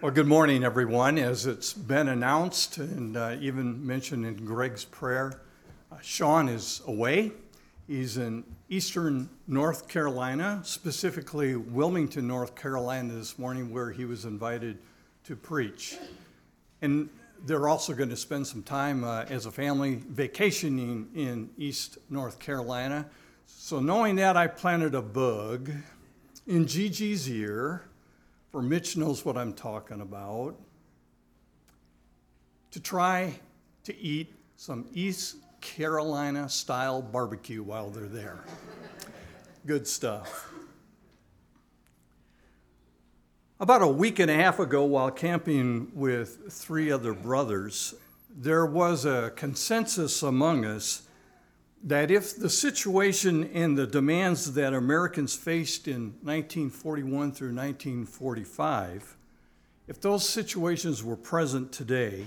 Well, good morning, everyone. As it's been announced and uh, even mentioned in Greg's prayer, uh, Sean is away. He's in eastern North Carolina, specifically Wilmington, North Carolina, this morning, where he was invited to preach. And they're also going to spend some time uh, as a family vacationing in East North Carolina. So, knowing that, I planted a bug in Gigi's ear, for Mitch knows what I'm talking about, to try to eat some East Carolina style barbecue while they're there. Good stuff. About a week and a half ago, while camping with three other brothers, there was a consensus among us that if the situation and the demands that Americans faced in 1941 through 1945, if those situations were present today,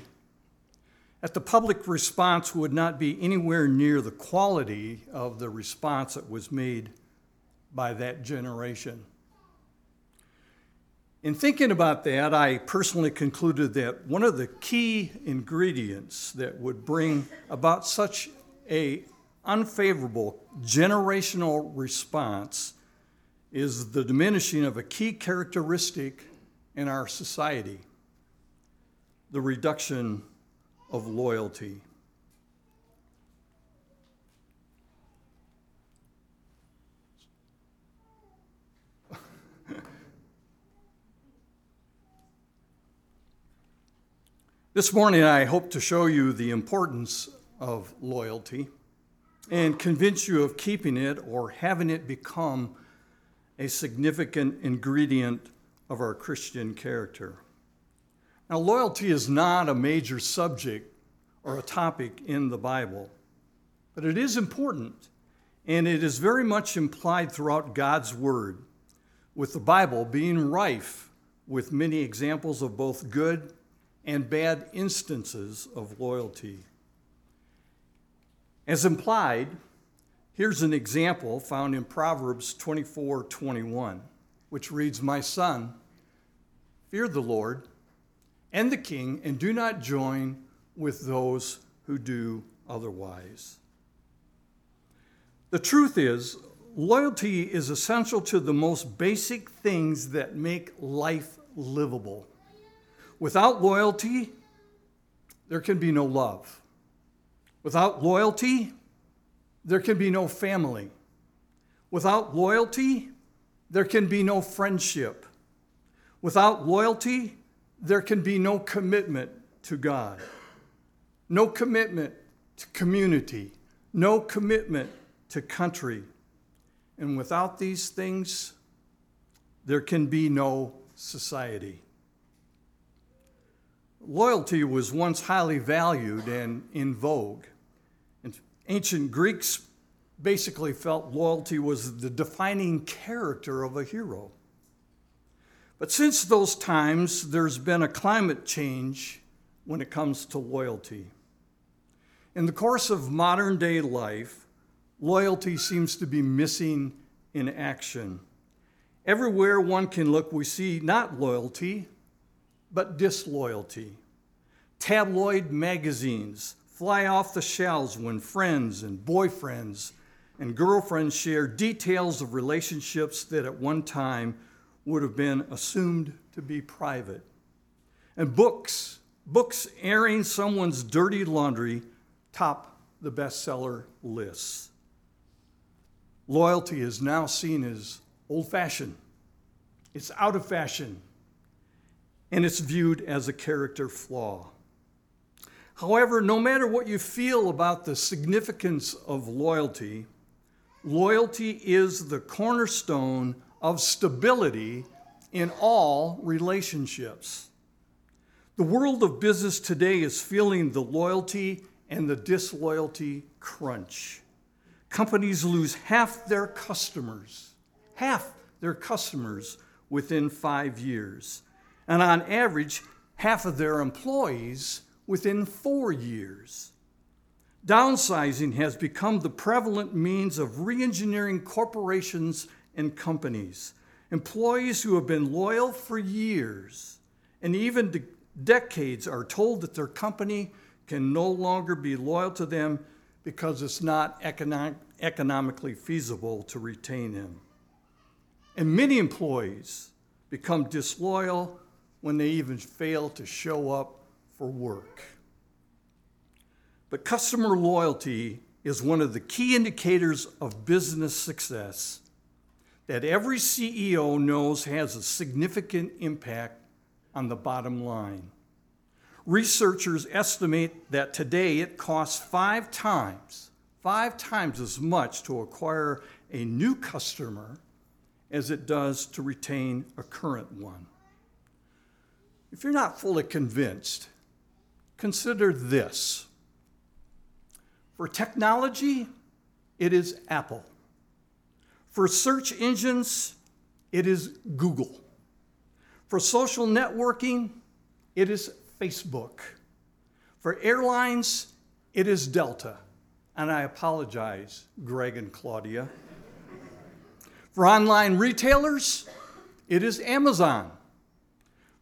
that the public response would not be anywhere near the quality of the response that was made by that generation. In thinking about that, I personally concluded that one of the key ingredients that would bring about such a unfavorable generational response is the diminishing of a key characteristic in our society the reduction of loyalty. This morning, I hope to show you the importance of loyalty and convince you of keeping it or having it become a significant ingredient of our Christian character. Now, loyalty is not a major subject or a topic in the Bible, but it is important, and it is very much implied throughout God's Word, with the Bible being rife with many examples of both good and bad instances of loyalty. As implied, here's an example found in Proverbs 24 21, which reads, My son, fear the Lord and the king, and do not join with those who do otherwise. The truth is, loyalty is essential to the most basic things that make life livable. Without loyalty, there can be no love. Without loyalty, there can be no family. Without loyalty, there can be no friendship. Without loyalty, there can be no commitment to God, no commitment to community, no commitment to country. And without these things, there can be no society. Loyalty was once highly valued and in vogue. Ancient Greeks basically felt loyalty was the defining character of a hero. But since those times, there's been a climate change when it comes to loyalty. In the course of modern day life, loyalty seems to be missing in action. Everywhere one can look, we see not loyalty, but disloyalty. Tabloid magazines fly off the shelves when friends and boyfriends and girlfriends share details of relationships that at one time would have been assumed to be private. And books, books airing someone's dirty laundry, top the bestseller lists. Loyalty is now seen as old fashioned, it's out of fashion and it's viewed as a character flaw. However, no matter what you feel about the significance of loyalty, loyalty is the cornerstone of stability in all relationships. The world of business today is feeling the loyalty and the disloyalty crunch. Companies lose half their customers, half their customers within five years and on average, half of their employees within four years. Downsizing has become the prevalent means of re engineering corporations and companies. Employees who have been loyal for years and even de- decades are told that their company can no longer be loyal to them because it's not economic, economically feasible to retain them. And many employees become disloyal when they even fail to show up for work. But customer loyalty is one of the key indicators of business success that every CEO knows has a significant impact on the bottom line. Researchers estimate that today it costs five times, five times as much to acquire a new customer as it does to retain a current one. If you're not fully convinced, consider this. For technology, it is Apple. For search engines, it is Google. For social networking, it is Facebook. For airlines, it is Delta. And I apologize, Greg and Claudia. For online retailers, it is Amazon.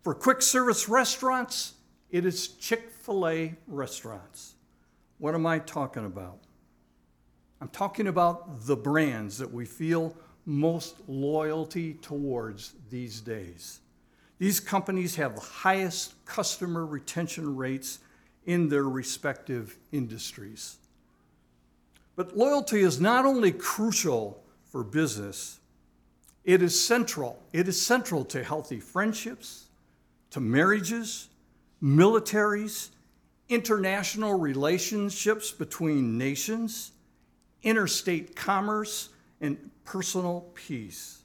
For quick service restaurants, it is Chick restaurants. What am I talking about? I'm talking about the brands that we feel most loyalty towards these days. These companies have the highest customer retention rates in their respective industries. But loyalty is not only crucial for business, it is central. It is central to healthy friendships, to marriages, militaries, international relationships between nations, interstate commerce, and personal peace.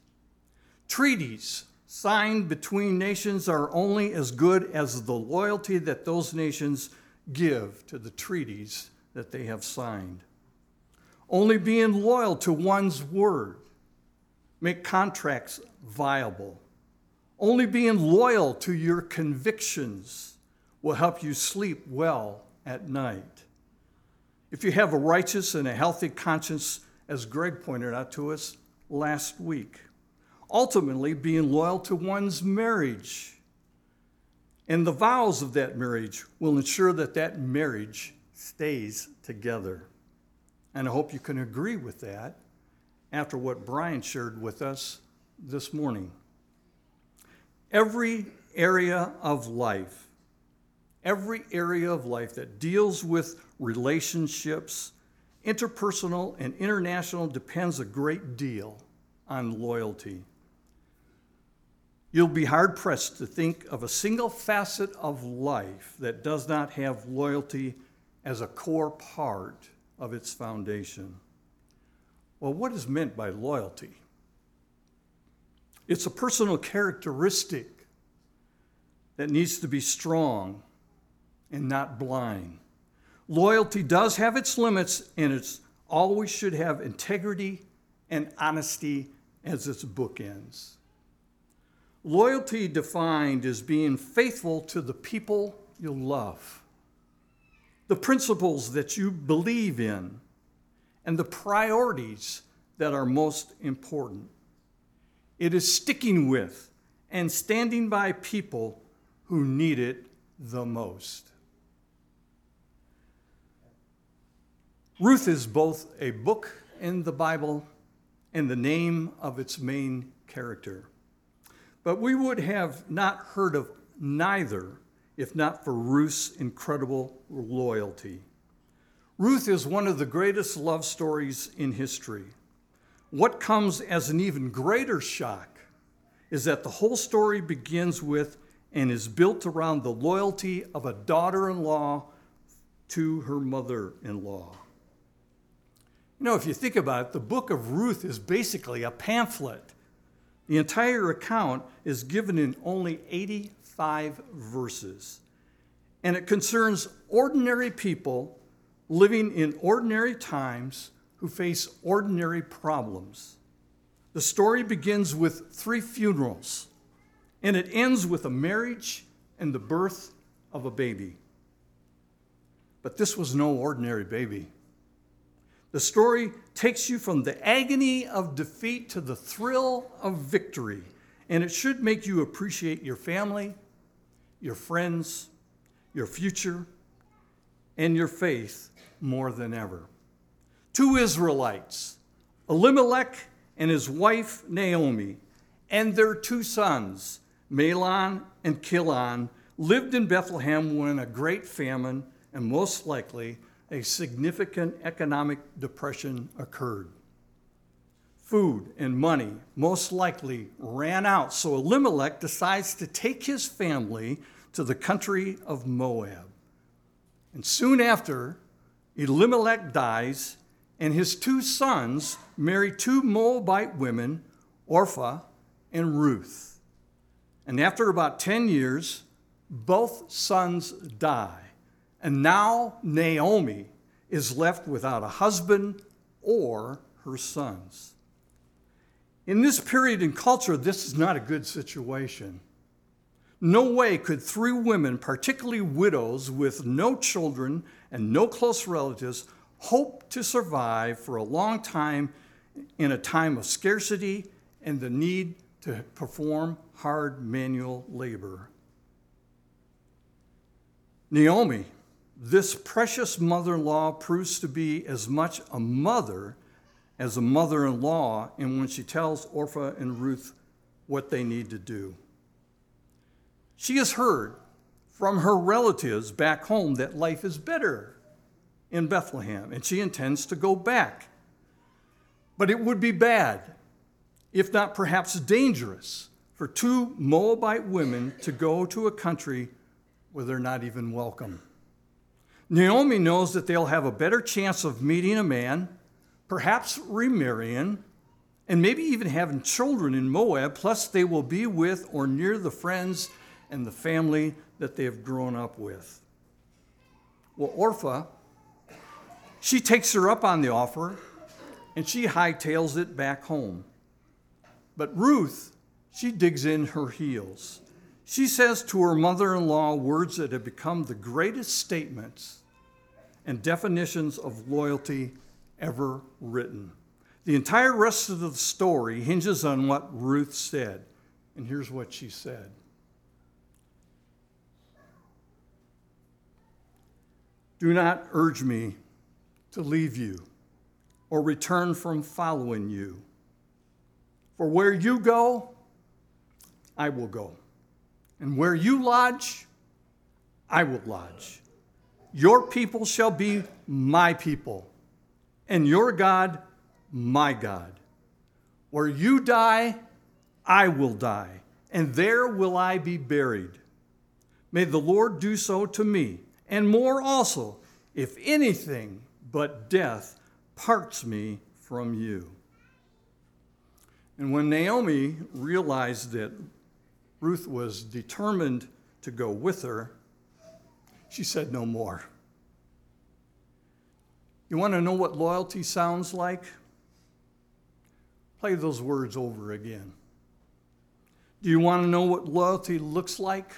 Treaties signed between nations are only as good as the loyalty that those nations give to the treaties that they have signed. Only being loyal to one's word make contracts viable. Only being loyal to your convictions will help you sleep well at night. If you have a righteous and a healthy conscience, as Greg pointed out to us last week, ultimately being loyal to one's marriage. And the vows of that marriage will ensure that that marriage stays together. And I hope you can agree with that after what Brian shared with us this morning. Every area of life, every area of life that deals with relationships, interpersonal and international, depends a great deal on loyalty. You'll be hard pressed to think of a single facet of life that does not have loyalty as a core part of its foundation. Well, what is meant by loyalty? It's a personal characteristic that needs to be strong and not blind. Loyalty does have its limits, and it always should have integrity and honesty as its bookends. Loyalty defined as being faithful to the people you love, the principles that you believe in, and the priorities that are most important. It is sticking with and standing by people who need it the most. Ruth is both a book in the Bible and the name of its main character. But we would have not heard of neither if not for Ruth's incredible loyalty. Ruth is one of the greatest love stories in history. What comes as an even greater shock is that the whole story begins with and is built around the loyalty of a daughter in law to her mother in law. You know, if you think about it, the book of Ruth is basically a pamphlet. The entire account is given in only 85 verses, and it concerns ordinary people living in ordinary times who face ordinary problems. The story begins with three funerals, and it ends with a marriage and the birth of a baby. But this was no ordinary baby. The story takes you from the agony of defeat to the thrill of victory, and it should make you appreciate your family your friends, your future, and your faith more than ever. Two Israelites, Elimelech and his wife Naomi, and their two sons, Mahlon and Chilion, lived in Bethlehem when a great famine and most likely a significant economic depression occurred. Food and money most likely ran out, so Elimelech decides to take his family to the country of Moab. And soon after, Elimelech dies, and his two sons marry two Moabite women, Orpah and Ruth. And after about 10 years, both sons die. And now Naomi is left without a husband or her sons. In this period in culture, this is not a good situation. No way could three women, particularly widows with no children and no close relatives, hope to survive for a long time in a time of scarcity and the need to perform hard manual labor. Naomi, this precious mother in law, proves to be as much a mother as a mother in law, and when she tells Orpah and Ruth what they need to do. She has heard from her relatives back home that life is better in Bethlehem, and she intends to go back. But it would be bad, if not perhaps dangerous, for two Moabite women to go to a country where they're not even welcome. Naomi knows that they'll have a better chance of meeting a man, perhaps remarrying, and maybe even having children in Moab, plus they will be with or near the friends and the family that they have grown up with. Well, Orpah, she takes her up on the offer and she hightails it back home. But Ruth, she digs in her heels. She says to her mother in law words that have become the greatest statements and definitions of loyalty ever written. The entire rest of the story hinges on what Ruth said. And here's what she said Do not urge me to leave you or return from following you. For where you go, I will go. And where you lodge, I will lodge. Your people shall be my people, and your God, my God. Where you die, I will die, and there will I be buried. May the Lord do so to me, and more also, if anything but death parts me from you. And when Naomi realized that Ruth was determined to go with her, she said no more. You want to know what loyalty sounds like? Play those words over again. Do you want to know what loyalty looks like?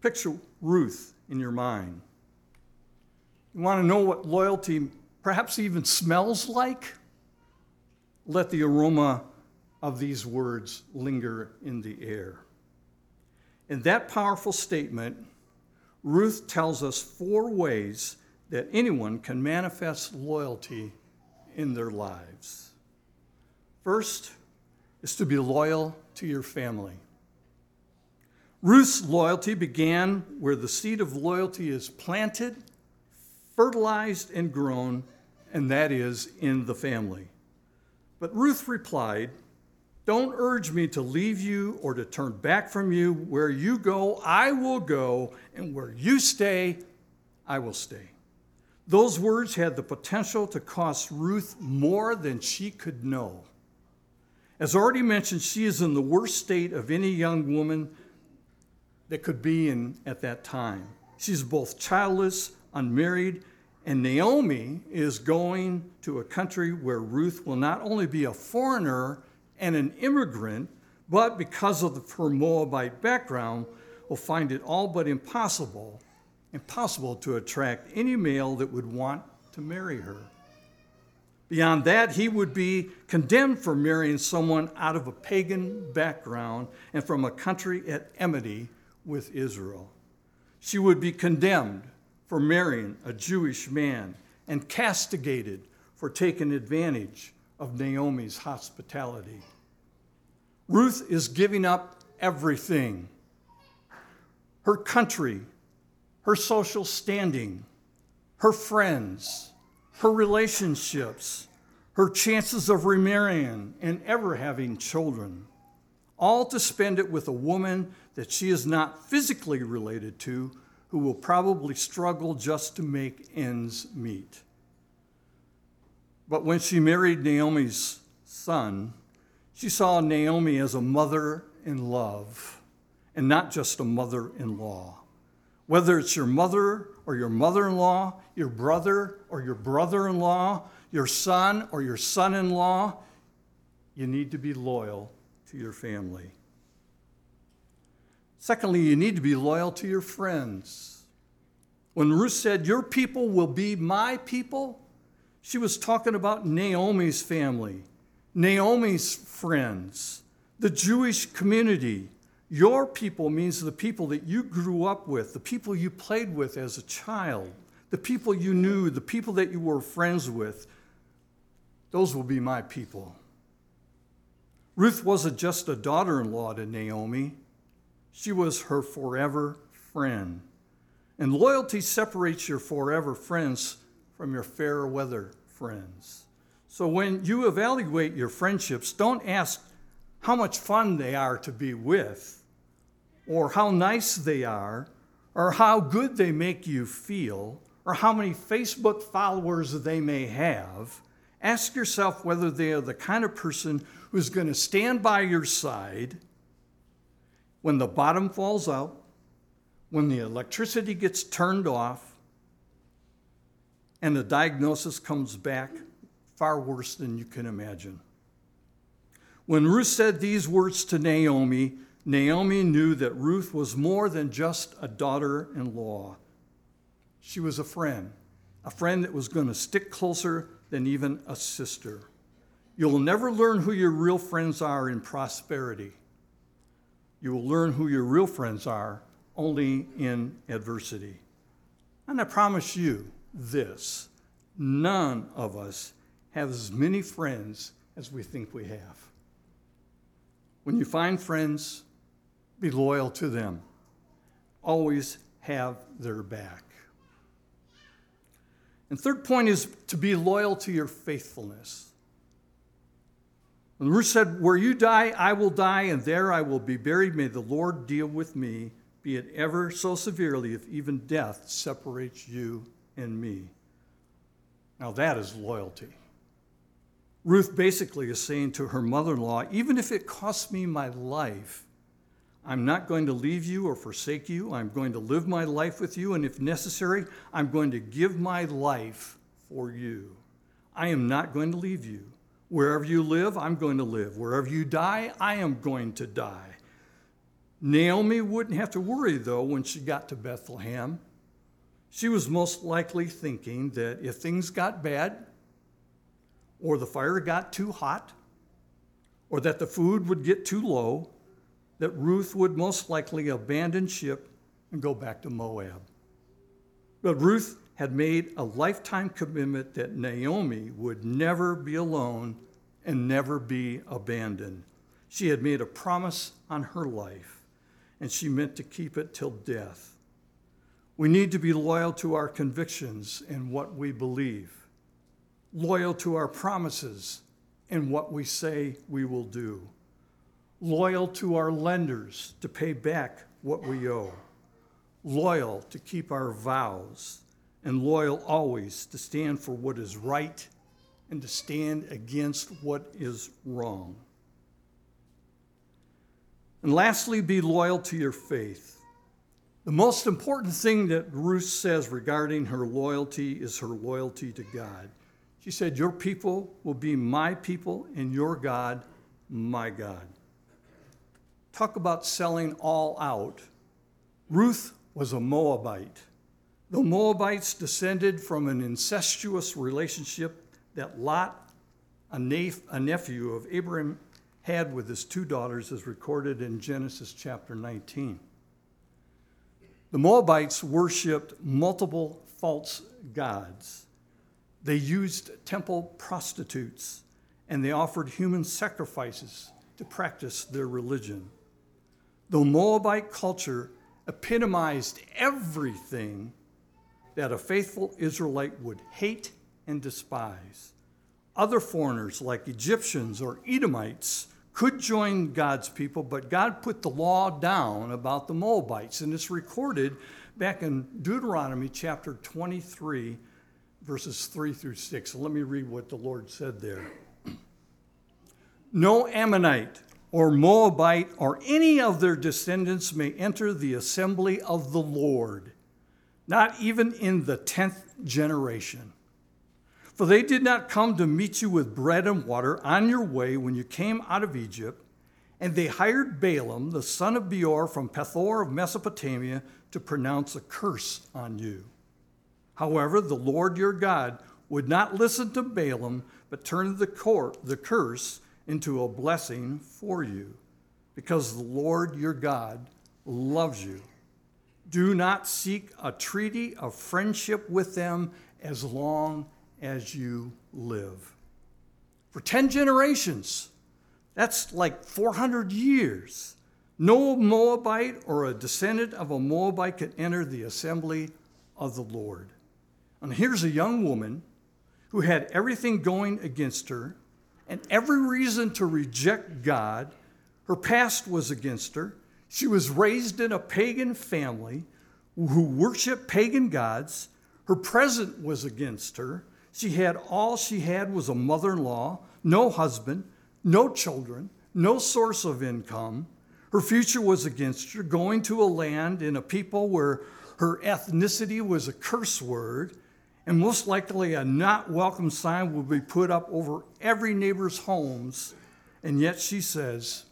Picture Ruth in your mind. You want to know what loyalty perhaps even smells like? Let the aroma of these words linger in the air. In that powerful statement, Ruth tells us four ways that anyone can manifest loyalty in their lives. First is to be loyal to your family. Ruth's loyalty began where the seed of loyalty is planted, fertilized, and grown, and that is in the family. But Ruth replied, don't urge me to leave you or to turn back from you. Where you go, I will go, and where you stay, I will stay. Those words had the potential to cost Ruth more than she could know. As already mentioned, she is in the worst state of any young woman that could be in at that time. She's both childless, unmarried, and Naomi is going to a country where Ruth will not only be a foreigner, and an immigrant, but because of her Moabite background, will find it all but impossible, impossible to attract any male that would want to marry her. Beyond that, he would be condemned for marrying someone out of a pagan background and from a country at enmity with Israel. She would be condemned for marrying a Jewish man and castigated for taking advantage of Naomi's hospitality. Ruth is giving up everything her country, her social standing, her friends, her relationships, her chances of remarrying and ever having children, all to spend it with a woman that she is not physically related to, who will probably struggle just to make ends meet. But when she married Naomi's son, she saw Naomi as a mother in love and not just a mother in law. Whether it's your mother or your mother in law, your brother or your brother in law, your son or your son in law, you need to be loyal to your family. Secondly, you need to be loyal to your friends. When Ruth said, Your people will be my people, she was talking about Naomi's family, Naomi's friends, the Jewish community. Your people means the people that you grew up with, the people you played with as a child, the people you knew, the people that you were friends with. Those will be my people. Ruth wasn't just a daughter in law to Naomi, she was her forever friend. And loyalty separates your forever friends from your fair weather friends. So when you evaluate your friendships, don't ask how much fun they are to be with, or how nice they are, or how good they make you feel, or how many Facebook followers they may have. Ask yourself whether they are the kind of person who's going to stand by your side when the bottom falls out, when the electricity gets turned off, and the diagnosis comes back far worse than you can imagine. When Ruth said these words to Naomi, Naomi knew that Ruth was more than just a daughter in law. She was a friend, a friend that was going to stick closer than even a sister. You'll never learn who your real friends are in prosperity. You will learn who your real friends are only in adversity. And I promise you this none of us have as many friends as we think we have. When you find friends, be loyal to them. Always have their back. And third point is to be loyal to your faithfulness. When Ruth said, Where you die, I will die, and there I will be buried, may the Lord deal with me, be it ever so severely, if even death separates you and me. Now that is loyalty. Ruth basically is saying to her mother in law, Even if it costs me my life, I'm not going to leave you or forsake you. I'm going to live my life with you, and if necessary, I'm going to give my life for you. I am not going to leave you. Wherever you live, I'm going to live. Wherever you die, I am going to die. Naomi wouldn't have to worry, though, when she got to Bethlehem. She was most likely thinking that if things got bad, or the fire got too hot, or that the food would get too low, that Ruth would most likely abandon ship and go back to Moab. But Ruth had made a lifetime commitment that Naomi would never be alone and never be abandoned. She had made a promise on her life, and she meant to keep it till death. We need to be loyal to our convictions and what we believe, loyal to our promises and what we say we will do, loyal to our lenders to pay back what we owe, loyal to keep our vows, and loyal always to stand for what is right and to stand against what is wrong. And lastly, be loyal to your faith. The most important thing that Ruth says regarding her loyalty is her loyalty to God. She said, Your people will be my people, and your God, my God. Talk about selling all out. Ruth was a Moabite. The Moabites descended from an incestuous relationship that Lot, a, nephew of Abraham, had with his two daughters, is recorded in Genesis chapter 19. The Moabites worshiped multiple false gods. They used temple prostitutes and they offered human sacrifices to practice their religion. The Moabite culture epitomized everything that a faithful Israelite would hate and despise. Other foreigners, like Egyptians or Edomites, could join God's people, but God put the law down about the Moabites, and it's recorded back in Deuteronomy chapter 23, verses 3 through 6. So let me read what the Lord said there. No Ammonite or Moabite or any of their descendants may enter the assembly of the Lord, not even in the tenth generation. For they did not come to meet you with bread and water on your way when you came out of Egypt, and they hired Balaam, the son of Beor from Pethor of Mesopotamia, to pronounce a curse on you. However, the Lord your God would not listen to Balaam, but turned the, court, the curse into a blessing for you, because the Lord your God loves you. Do not seek a treaty of friendship with them as long as you live. For 10 generations, that's like 400 years, no Moabite or a descendant of a Moabite could enter the assembly of the Lord. And here's a young woman who had everything going against her and every reason to reject God. Her past was against her. She was raised in a pagan family who worshiped pagan gods. Her present was against her. She had all she had was a mother in law, no husband, no children, no source of income. Her future was against her, going to a land in a people where her ethnicity was a curse word, and most likely a not welcome sign would be put up over every neighbor's homes. And yet she says,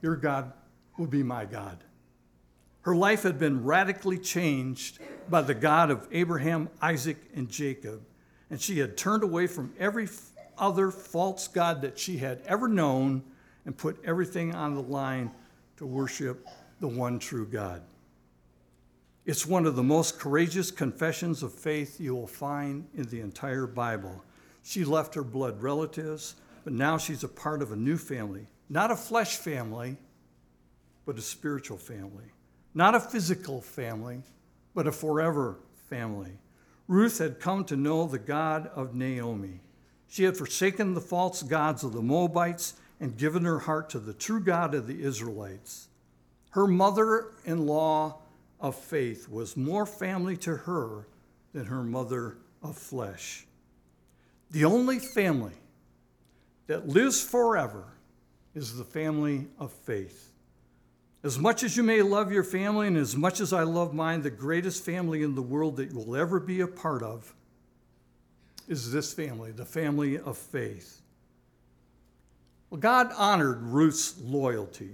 Your God will be my God. Her life had been radically changed by the God of Abraham, Isaac, and Jacob and she had turned away from every other false God that she had ever known and put everything on the line to worship the one true God. It's one of the most courageous confessions of faith you will find in the entire Bible. She left her blood relatives, but now she's a part of a new family. Not a flesh family, but a spiritual family. Not a physical family, but a forever family. Ruth had come to know the God of Naomi. She had forsaken the false gods of the Moabites and given her heart to the true God of the Israelites. Her mother in law of faith was more family to her than her mother of flesh. The only family that lives forever is the family of faith. As much as you may love your family, and as much as I love mine, the greatest family in the world that you will ever be a part of is this family, the family of faith. Well, God honored Ruth's loyalty.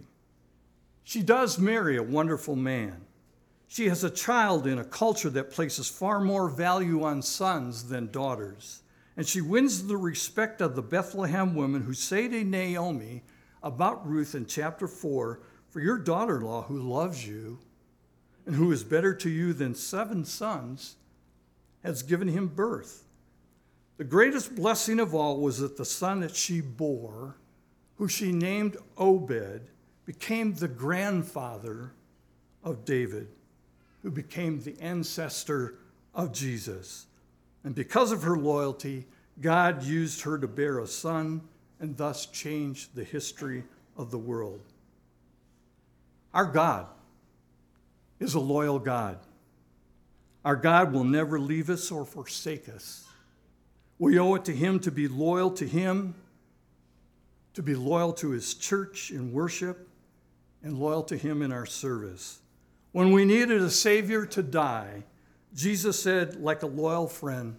She does marry a wonderful man. She has a child in a culture that places far more value on sons than daughters. And she wins the respect of the Bethlehem women who say to Naomi about Ruth in chapter 4 for your daughter in law, who loves you and who is better to you than seven sons, has given him birth. The greatest blessing of all was that the son that she bore, who she named Obed, became the grandfather of David, who became the ancestor of Jesus. And because of her loyalty, God used her to bear a son and thus change the history of the world. Our God is a loyal God. Our God will never leave us or forsake us. We owe it to Him to be loyal to Him, to be loyal to His church in worship, and loyal to Him in our service. When we needed a Savior to die, Jesus said, like a loyal friend,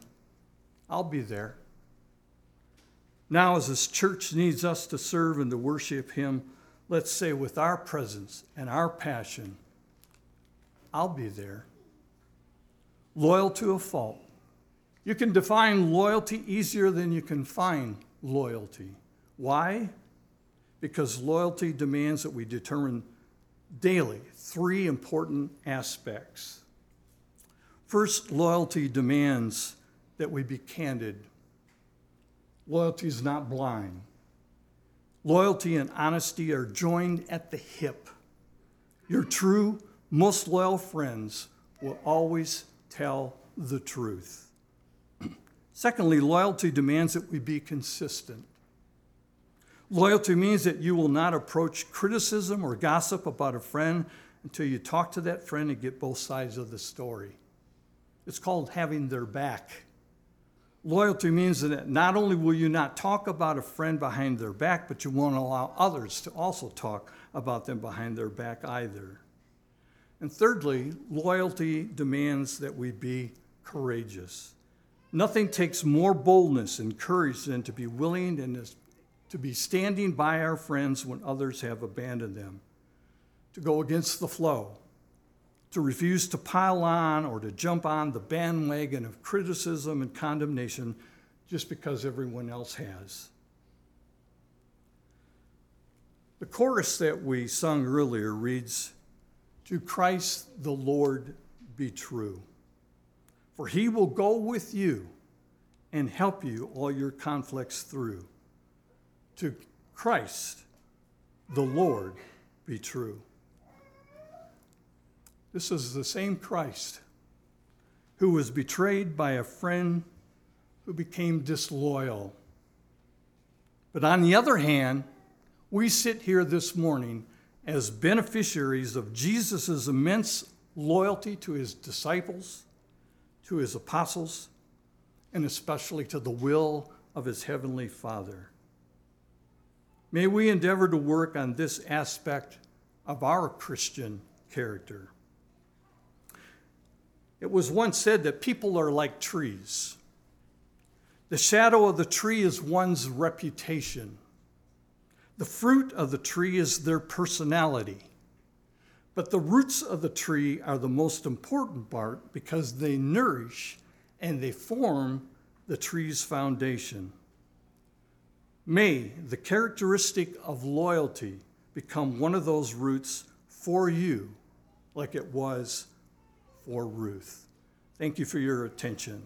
I'll be there. Now, as His church needs us to serve and to worship Him, let's say, with our presence and our passion, I'll be there. Loyal to a fault. You can define loyalty easier than you can find loyalty. Why? Because loyalty demands that we determine daily three important aspects. First, loyalty demands that we be candid. Loyalty is not blind. Loyalty and honesty are joined at the hip. Your true, most loyal friends will always tell the truth. Secondly, loyalty demands that we be consistent. Loyalty means that you will not approach criticism or gossip about a friend until you talk to that friend and get both sides of the story. It's called having their back. Loyalty means that not only will you not talk about a friend behind their back, but you won't allow others to also talk about them behind their back either. And thirdly, loyalty demands that we be courageous. Nothing takes more boldness and courage than to be willing and to be standing by our friends when others have abandoned them, to go against the flow, to refuse to pile on or to jump on the bandwagon of criticism and condemnation just because everyone else has. The chorus that we sung earlier reads, To Christ the Lord be true, for he will go with you and help you all your conflicts through to Christ, the Lord, be true. This is the same Christ who was betrayed by a friend who became disloyal. But on the other hand, we sit here this morning as beneficiaries of Jesus' immense loyalty to his disciples, to his apostles, and especially to the will of his heavenly Father. May we endeavor to work on this aspect of our Christian character. It was once said that people are like trees. The shadow of the tree is one's reputation. The fruit of the tree is their personality. But the roots of the tree are the most important part because they nourish and they form the tree's foundation. May the characteristic of loyalty become one of those roots for you, like it was for Ruth. Thank you for your attention.